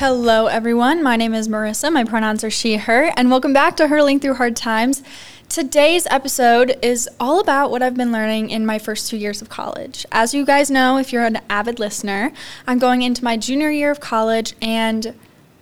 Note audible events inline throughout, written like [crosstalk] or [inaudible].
Hello, everyone. My name is Marissa. My pronouns are she, her, and welcome back to Hurdling Through Hard Times. Today's episode is all about what I've been learning in my first two years of college. As you guys know, if you're an avid listener, I'm going into my junior year of college, and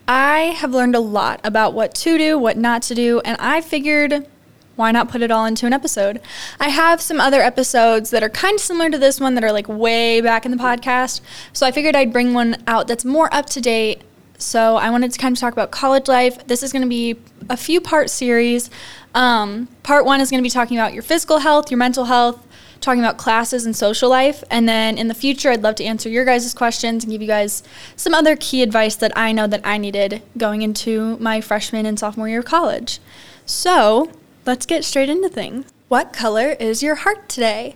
I have learned a lot about what to do, what not to do, and I figured why not put it all into an episode? I have some other episodes that are kind of similar to this one that are like way back in the podcast. So I figured I'd bring one out that's more up to date. So I wanted to kind of talk about college life. This is going to be a few part series. Um, part one is going to be talking about your physical health, your mental health, talking about classes and social life. And then in the future, I'd love to answer your guys' questions and give you guys some other key advice that I know that I needed going into my freshman and sophomore year of college. So let's get straight into things. What color is your heart today?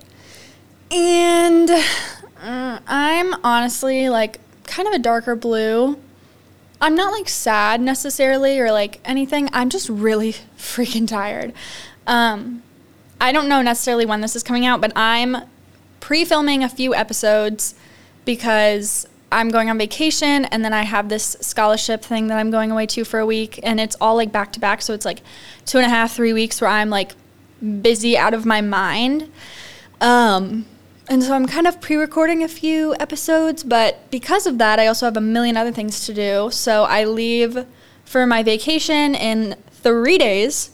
And uh, I'm honestly like kind of a darker blue. I'm not like sad necessarily or like anything. I'm just really [laughs] freaking tired. Um, I don't know necessarily when this is coming out, but I'm pre filming a few episodes because I'm going on vacation and then I have this scholarship thing that I'm going away to for a week and it's all like back to back. So it's like two and a half, three weeks where I'm like busy out of my mind. Um, and so I'm kind of pre recording a few episodes, but because of that, I also have a million other things to do. So I leave for my vacation in three days.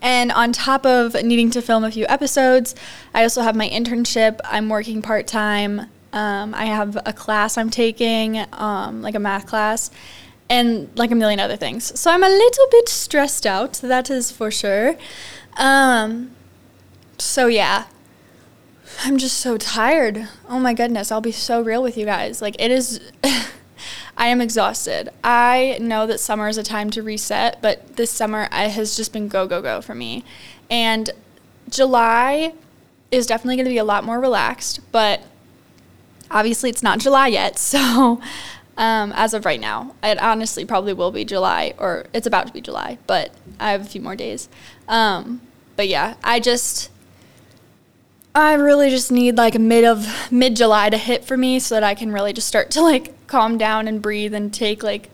And on top of needing to film a few episodes, I also have my internship. I'm working part time um, I have a class I'm taking, um, like a math class, and like a million other things. So I'm a little bit stressed out, that is for sure. Um, so yeah, I'm just so tired. Oh my goodness, I'll be so real with you guys. Like, it is. [laughs] I am exhausted. I know that summer is a time to reset, but this summer I, has just been go, go, go for me. And July is definitely going to be a lot more relaxed, but obviously it's not July yet, [laughs] so um, as of right now, it honestly probably will be July, or it's about to be July, but I have a few more days. Um, but yeah, I just, I really just need like mid of mid July to hit for me so that I can really just start to like calm down and breathe and take like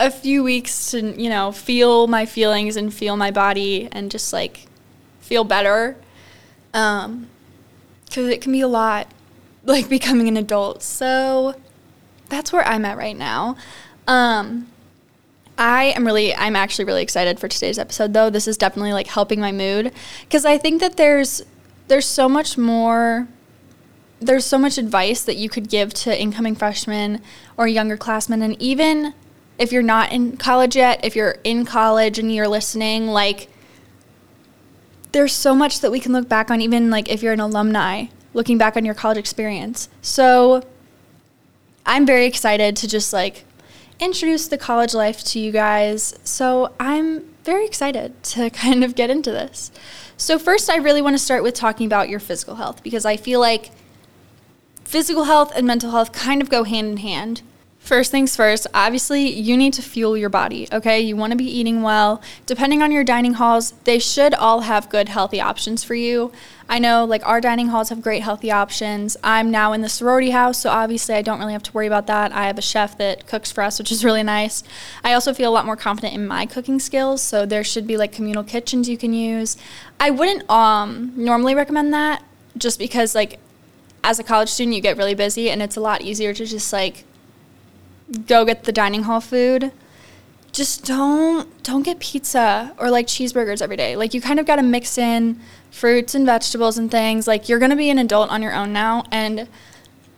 a few weeks to you know feel my feelings and feel my body and just like feel better. Um, because it can be a lot like becoming an adult. So that's where I'm at right now. Um, I am really, I'm actually really excited for today's episode though. This is definitely like helping my mood because I think that there's, there's so much more, there's so much advice that you could give to incoming freshmen or younger classmen. And even if you're not in college yet, if you're in college and you're listening, like, there's so much that we can look back on, even like if you're an alumni looking back on your college experience. So I'm very excited to just like introduce the college life to you guys. So I'm very excited to [laughs] kind of get into this. So, first, I really want to start with talking about your physical health because I feel like physical health and mental health kind of go hand in hand. First things first, obviously, you need to fuel your body, okay? You want to be eating well. Depending on your dining halls, they should all have good, healthy options for you. I know, like, our dining halls have great, healthy options. I'm now in the sorority house, so obviously, I don't really have to worry about that. I have a chef that cooks for us, which is really nice. I also feel a lot more confident in my cooking skills, so there should be, like, communal kitchens you can use. I wouldn't um, normally recommend that just because, like, as a college student, you get really busy, and it's a lot easier to just, like, go get the dining hall food just don't don't get pizza or like cheeseburgers every day. Like you kind of got to mix in fruits and vegetables and things. Like you're going to be an adult on your own now and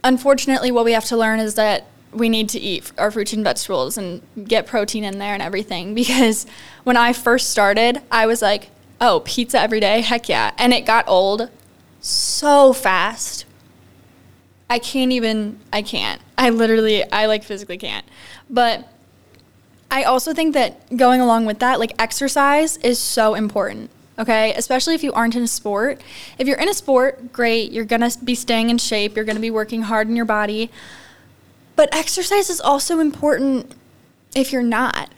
unfortunately what we have to learn is that we need to eat our fruits and vegetables and get protein in there and everything. [laughs] Because when i first started i was like oh pizza every day? Heck yeah. And it got old so fast I can't even, I can't. I literally, I like physically can't. But I also think that going along with that, like exercise is so important. Okay, especially if you aren't in a sport. If you're in a sport, great, you're gonna be staying in shape, you're gonna be working hard in your body. But exercise is also important if you're not.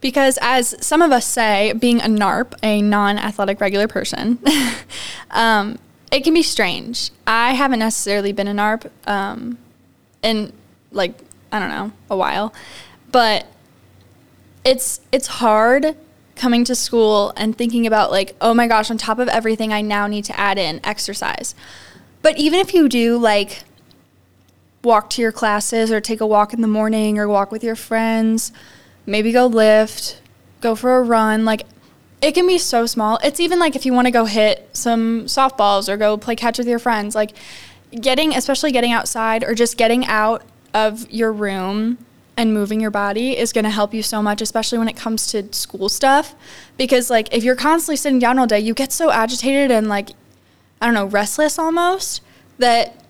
Because as some of us say, being a NARP, a non athletic regular person, [laughs] um, it can be strange. I haven't necessarily been a NARP, um, and like I don't know, a while. But it's it's hard coming to school and thinking about like, oh my gosh, on top of everything I now need to add in exercise. But even if you do like walk to your classes or take a walk in the morning or walk with your friends, maybe go lift, go for a run, like it can be so small. It's even like if you want to go hit some softballs or go play catch with your friends, like getting, especially getting outside or just getting out of your room and moving your body is going to help you so much, especially when it comes to school stuff. Because, like, if you're constantly sitting down all day, you get so agitated and, like, I don't know, restless almost that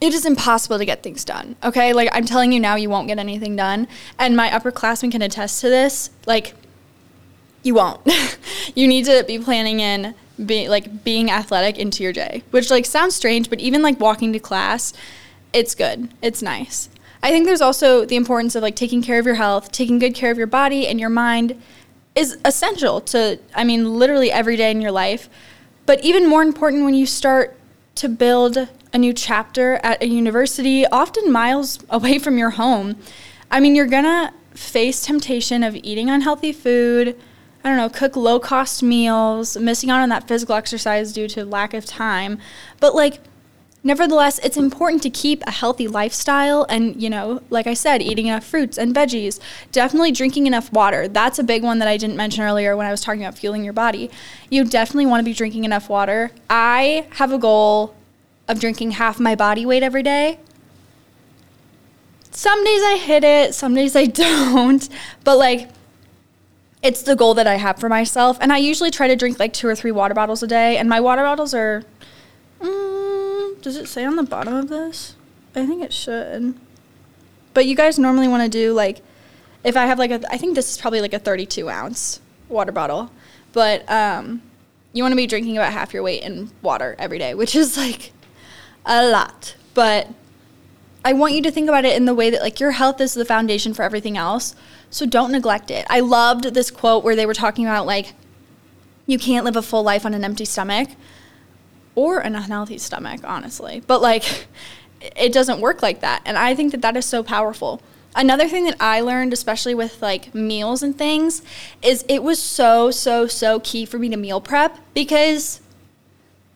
it is impossible to get things done. Okay. Like, I'm telling you now, you won't get anything done. And my upperclassmen can attest to this. Like, you won't. [laughs] you need to be planning in be like being athletic into your day, which like sounds strange, but even like walking to class, it's good. It's nice. I think there's also the importance of like taking care of your health, taking good care of your body and your mind is essential to I mean literally every day in your life. But even more important when you start to build a new chapter at a university, often miles away from your home. I mean, you're going to face temptation of eating unhealthy food, I don't know, cook low cost meals, missing out on that physical exercise due to lack of time. But like, nevertheless, it's important to keep a healthy lifestyle and, you know, like I said, eating enough fruits and veggies, definitely drinking enough water. That's a big one that I didn't mention earlier when I was talking about fueling your body. You definitely want to be drinking enough water. I have a goal of drinking half my body weight every day. Some days I hit it, some days I [laughs] don't. But like, it's the goal that I have for myself. And I usually try to drink like two or three water bottles a day. And my water bottles are. Mm, does it say on the bottom of this? I think it should. But you guys normally want to do like, if I have like a, I think this is probably like a 32 ounce water bottle. But um, you want to be drinking about half your weight in water every day, which is like a lot. But I want you to think about it in the way that like your health is the foundation for everything else. So don't neglect it. I loved this quote where they were talking about like you can't live a full life on an empty stomach or an unhealthy stomach, honestly. But like [laughs] it doesn't work like that. And I think that that is so powerful. Another thing that I learned, especially with like meals and things, is it was so, so, so key for me to meal prep because,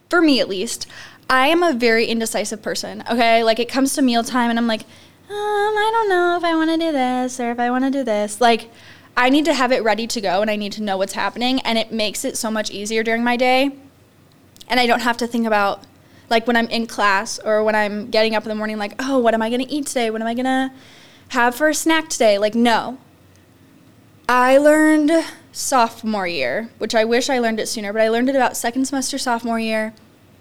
for me at least, I am a very indecisive person. Okay. Like it comes to mealtime and I'm like, um, I don't know if I want to do this or if I want to do this. Like, I need to have it ready to go and I need to know what's happening. And it makes it so much easier during my day. And I don't have to think about, like, when I'm in class or when I'm getting up in the morning, like, oh, what am I to eat today? What am I to have for a snack today? Like, no. I learned sophomore year, which I wish I learned it sooner, but I learned it about second semester sophomore year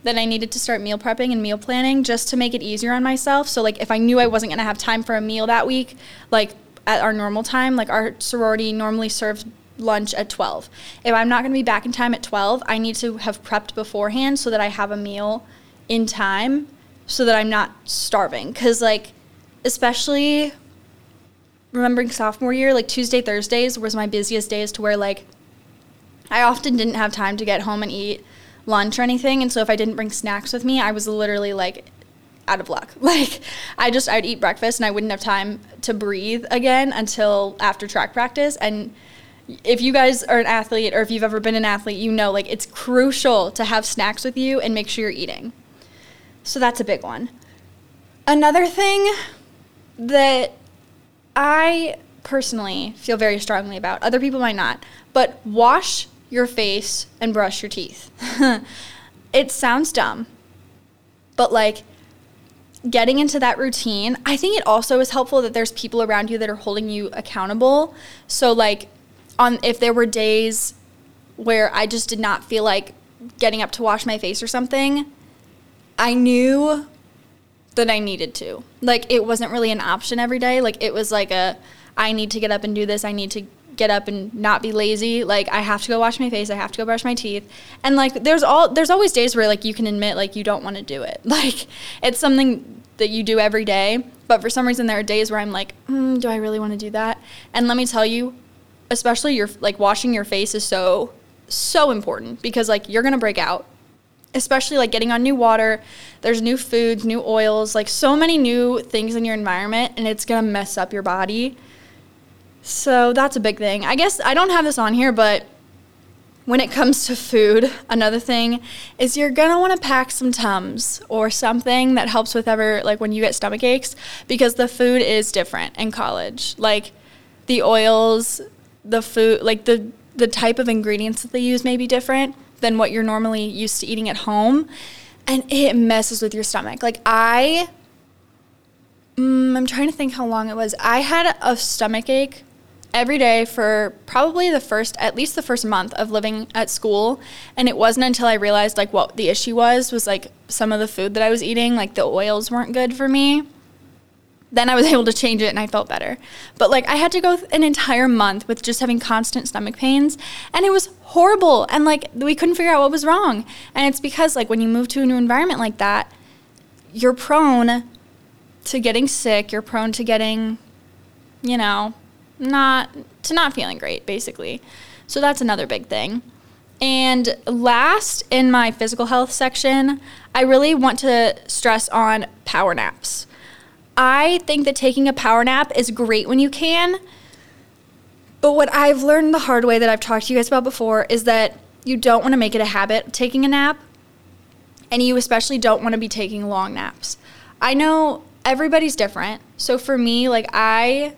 that I needed to start meal prepping and meal planning just to make it easier on myself. So like if I knew I wasn't to have time for a meal that week, like at our normal time, like our sorority normally serves lunch at 12. If I'm not going to be back in time at 12, I need to have prepped beforehand so that I have a meal in time so that I'm not starving cuz like especially remembering sophomore year, like Tuesday, Thursdays was my busiest days to where like I often didn't have time to get home and eat lunch or anything. And so if I didn't bring snacks with me, I was literally like out of luck. [laughs] Like I just I'd eat breakfast and I wouldn't have time to breathe again until after track practice and if you guys are an athlete or if you've ever been an athlete, you know like it's crucial to have snacks with you and make sure you're eating. So that's a big one. Another thing that I personally feel very strongly about, other people might not, but wash your face and brush your teeth. [laughs] it sounds dumb, but like getting into that routine, I think it also is helpful that there's people around you that are holding you accountable. So like on if there were days where I just did not feel like getting up to wash my face or something, I knew that I needed to. Like it wasn't really an option every day. Like it was like a I need to get up and do this. I need to get up and not be lazy. Like I have to go wash my face, I have to go brush my teeth. And like there's all there's always days where like you can admit like you don't want to do it. [laughs] Like it's something that you do every day, but for some reason there are days where I'm like, mm, do I really want to do that? And let me tell you, especially your like washing your face is so so important because like you're going to break out. especially like getting on new water. There's new foods, new oils, like so many new things in your environment, and it's gonna mess up your body. So that's a big thing. I guess I don't have this on here, but when it comes to food, another thing is you're gonna wanna pack some Tums or something that helps with ever, like when you get stomach aches, because the food is different in college. Like the oils, the food, like the, the type of ingredients that they use may be different than what you're normally used to eating at home. And it messes with your stomach. Like I, mm, I'm trying to think how long it was. I had a stomach ache every day for probably the first at least the first month of living at school. And it wasn't until i realized like what the issue was was like some of the food that i was eating like the oils weren't good for me. Then i was [laughs] able to change it and i felt better. But like i had to go an entire month with just having constant stomach pains. And it was horrible. And like we couldn't figure out what was wrong. And it's because like when you move to a new environment like that you're prone to getting sick. You're prone to getting you know not to not feeling great basically. So that's another big thing. And last in my physical health section, I really want to stress on power naps. I think that taking a power nap is great when you can. But what I've learned the hard way that I've talked to you guys about before is that you don't want to make it a habit taking a nap. And you especially don't want to be taking long naps. I know everybody's different. So for me, like I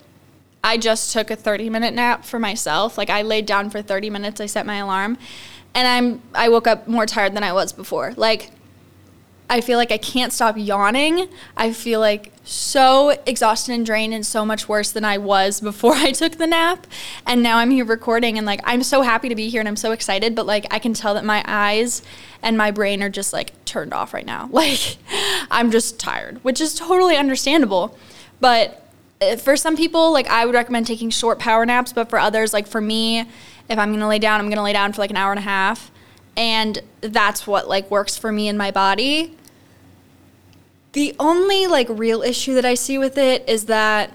I just took a 30 minute nap for myself. Like I laid down for 30 minutes, I set my alarm, and I'm I woke up more tired than I was before. Like I feel like I can't stop yawning. I feel like so exhausted and drained and so much worse than I was before [laughs] I took the nap. And now I'm here recording and like I'm so happy to be here and I'm so excited, but like I can tell that my eyes and my brain are just like turned off right now. [laughs] Like I'm just tired, which is totally understandable. But Uh, for some people, like I would recommend taking short power naps, but for others, like for me, if I'm gonna lay down, I'm gonna lay down for like an hour and a half. And that's what like works for me and my body. The only like real issue that I see with it is that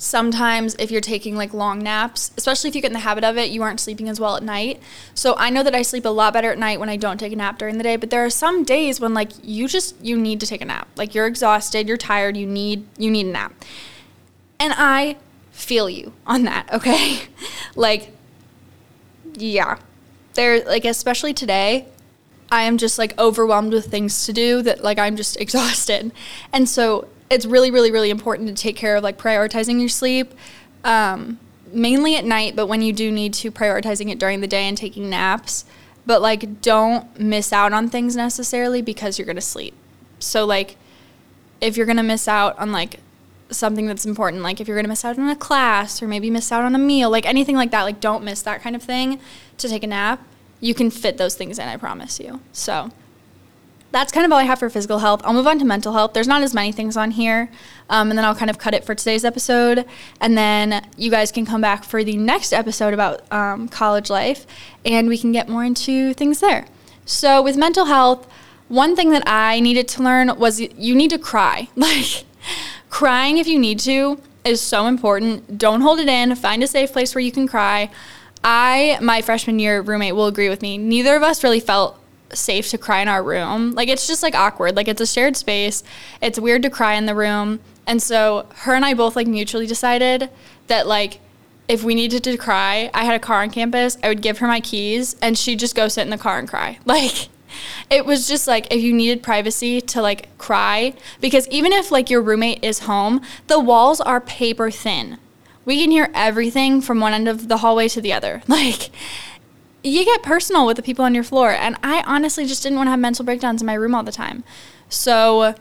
sometimes if you're taking like long naps, especially if you get in the habit of it, you aren't sleeping as well at night. So I know that I sleep a lot better at night when I don't take a nap during the day, but there are some days when like you just you need to take a nap. Like you're exhausted, you're tired, you need you need a nap. And I feel you on that, [laughs] okay? like yeah. There like especially today, I am just like overwhelmed with things to do that like I'm just [laughs] exhausted. And so it's really, really, really important to take care of like prioritizing your sleep, um, mainly at night, but when you do need to, prioritizing it during the day and taking naps. But like, don't miss out on things necessarily because you're gonna sleep. So, like, if you're gonna miss out on like something that's important, like if you're gonna miss out on a class or maybe miss out on a meal, like anything like that, like don't miss that kind of thing to take a nap. You can fit those things in, I promise you. So, that's kind of all I have for physical health. I'll move on to mental health. There's not as many things on here. Um, and then I'll kind of cut it for today's episode. And then you guys can come back for the next episode about um, college life and we can get more into things there. So, with mental health, one thing that I needed to learn was you need to cry. [laughs] Like, crying if you need to is so important. Don't hold it in, find a safe place where you can cry. I, my freshman year roommate, will agree with me. Neither of us really felt safe to cry in our room. Like it's just like awkward. Like it's a shared space. It's weird to cry in the room. And so her and I both like mutually decided that like if we needed to cry, I had a car on campus, I would give her my keys and she'd just go sit in the car and cry. [laughs] Like it was just like if you needed privacy to like cry because even if like your roommate is home, the walls are paper thin. We can hear everything from one end of the hallway to the other. [laughs] Like you get personal with the people on your floor. And I honestly just didn't want to have mental breakdowns in my room all the time. So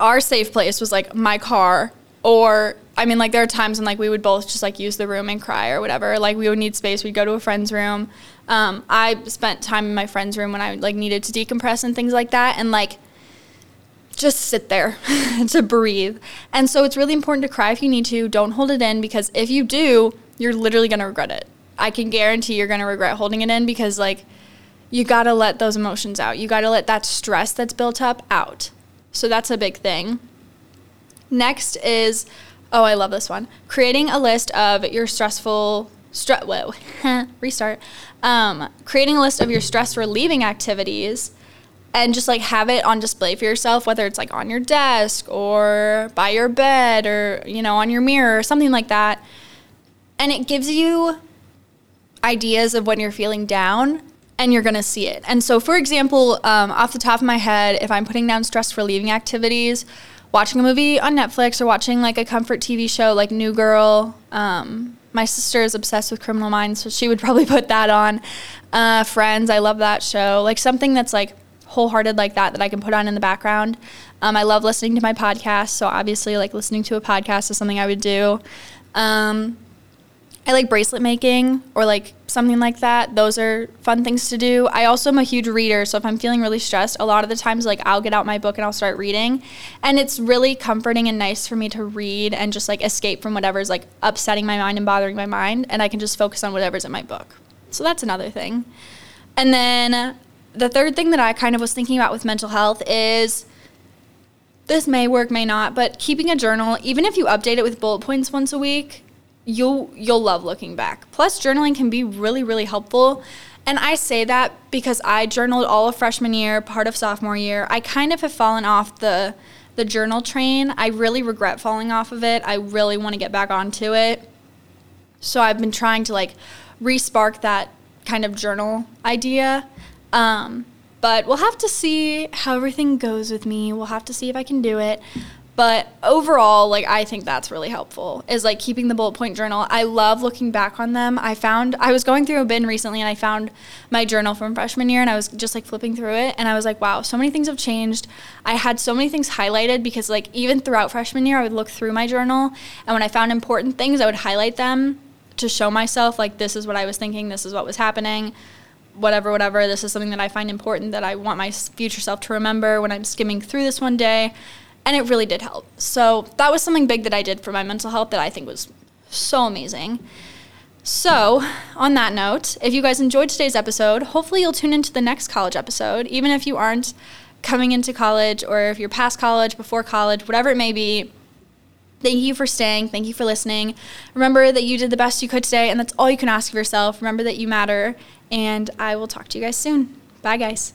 our safe place was like my car or I mean like there are times when like we would both just like use the room and cry or whatever. Like we would need space, we'd go to a friend's room. Um, I spent time in my friend's room when I like needed to decompress and things like that and like just sit there [laughs] to breathe. And so it's really important to cry if you need to. Don't hold it in because if you do, you're literally going to regret it. I can guarantee you're going to regret holding it in because, like, you got to let those emotions out. You got to let that stress that's built up out. So that's a big thing. Next is, oh, I love this one creating a list of your stressful stress. Whoa, [laughs] restart. Um, creating a list of your stress relieving activities and just like have it on display for yourself, whether it's like on your desk or by your bed or, you know, on your mirror or something like that. And it gives you ideas of when you're feeling down and you're going to see it. And so, for example, um, off the top of my head, if I'm putting down stress relieving activities, watching a movie on Netflix or watching like a comfort TV show like New Girl, um, my sister is obsessed with Criminal Minds, so she would [laughs] probably put that on. Uh, Friends, I love that show. Like something that's like wholehearted like that that I can put on in the background. Um, I love listening to my podcast, so obviously, like listening to a podcast is something I would do. Um, I like bracelet making or like something like that. Those are fun things to do. I also am a huge reader, so if I'm feeling really stressed, a lot of the times like I'll get out my book and I'll start reading. And it's really comforting and nice for me to read and just like escape from whatever's like upsetting my mind and bothering my mind and I can just focus on whatever's in my book. So that's another thing. And then the third thing that I kind of was thinking about with mental health is this may work, may not, but keeping a journal, even if you update it with bullet points once a week, you'll you'll love looking back. Plus journaling can be really really helpful. And I say that because I journaled all of freshman year, part of sophomore year. I kind of have fallen off the the journal train. I really regret falling off of it. I really want to get back onto it. So I've been trying to like respark that kind of journal idea. Um, but we'll have to see how everything goes with me. We'll have to see if I can do it. But overall, like I think that's really helpful is like keeping the bullet point journal. I love looking back on them. I found I was going through a bin recently and I found my journal from freshman year and I was just like flipping through it and I was like, wow, so many things have changed. I had so many things highlighted because like even throughout freshman year I would look through my journal and when I found important things I would highlight them to show myself like this is what I was thinking, this is what was happening whatever, whatever. This is something that I find important that I want my future self to remember when I'm skimming through this one day. And it really did help. So that was something big that I did for my mental health that I think was so amazing. So, on that note, if you guys enjoyed today's episode, hopefully you'll tune into the next college episode, even if you aren't coming into college or if you're past college, before college, whatever it may be. Thank you for staying. Thank you for listening. Remember that you did the best you could today, and that's all you can ask of yourself. Remember that you matter, and I will talk to you guys soon. Bye, guys.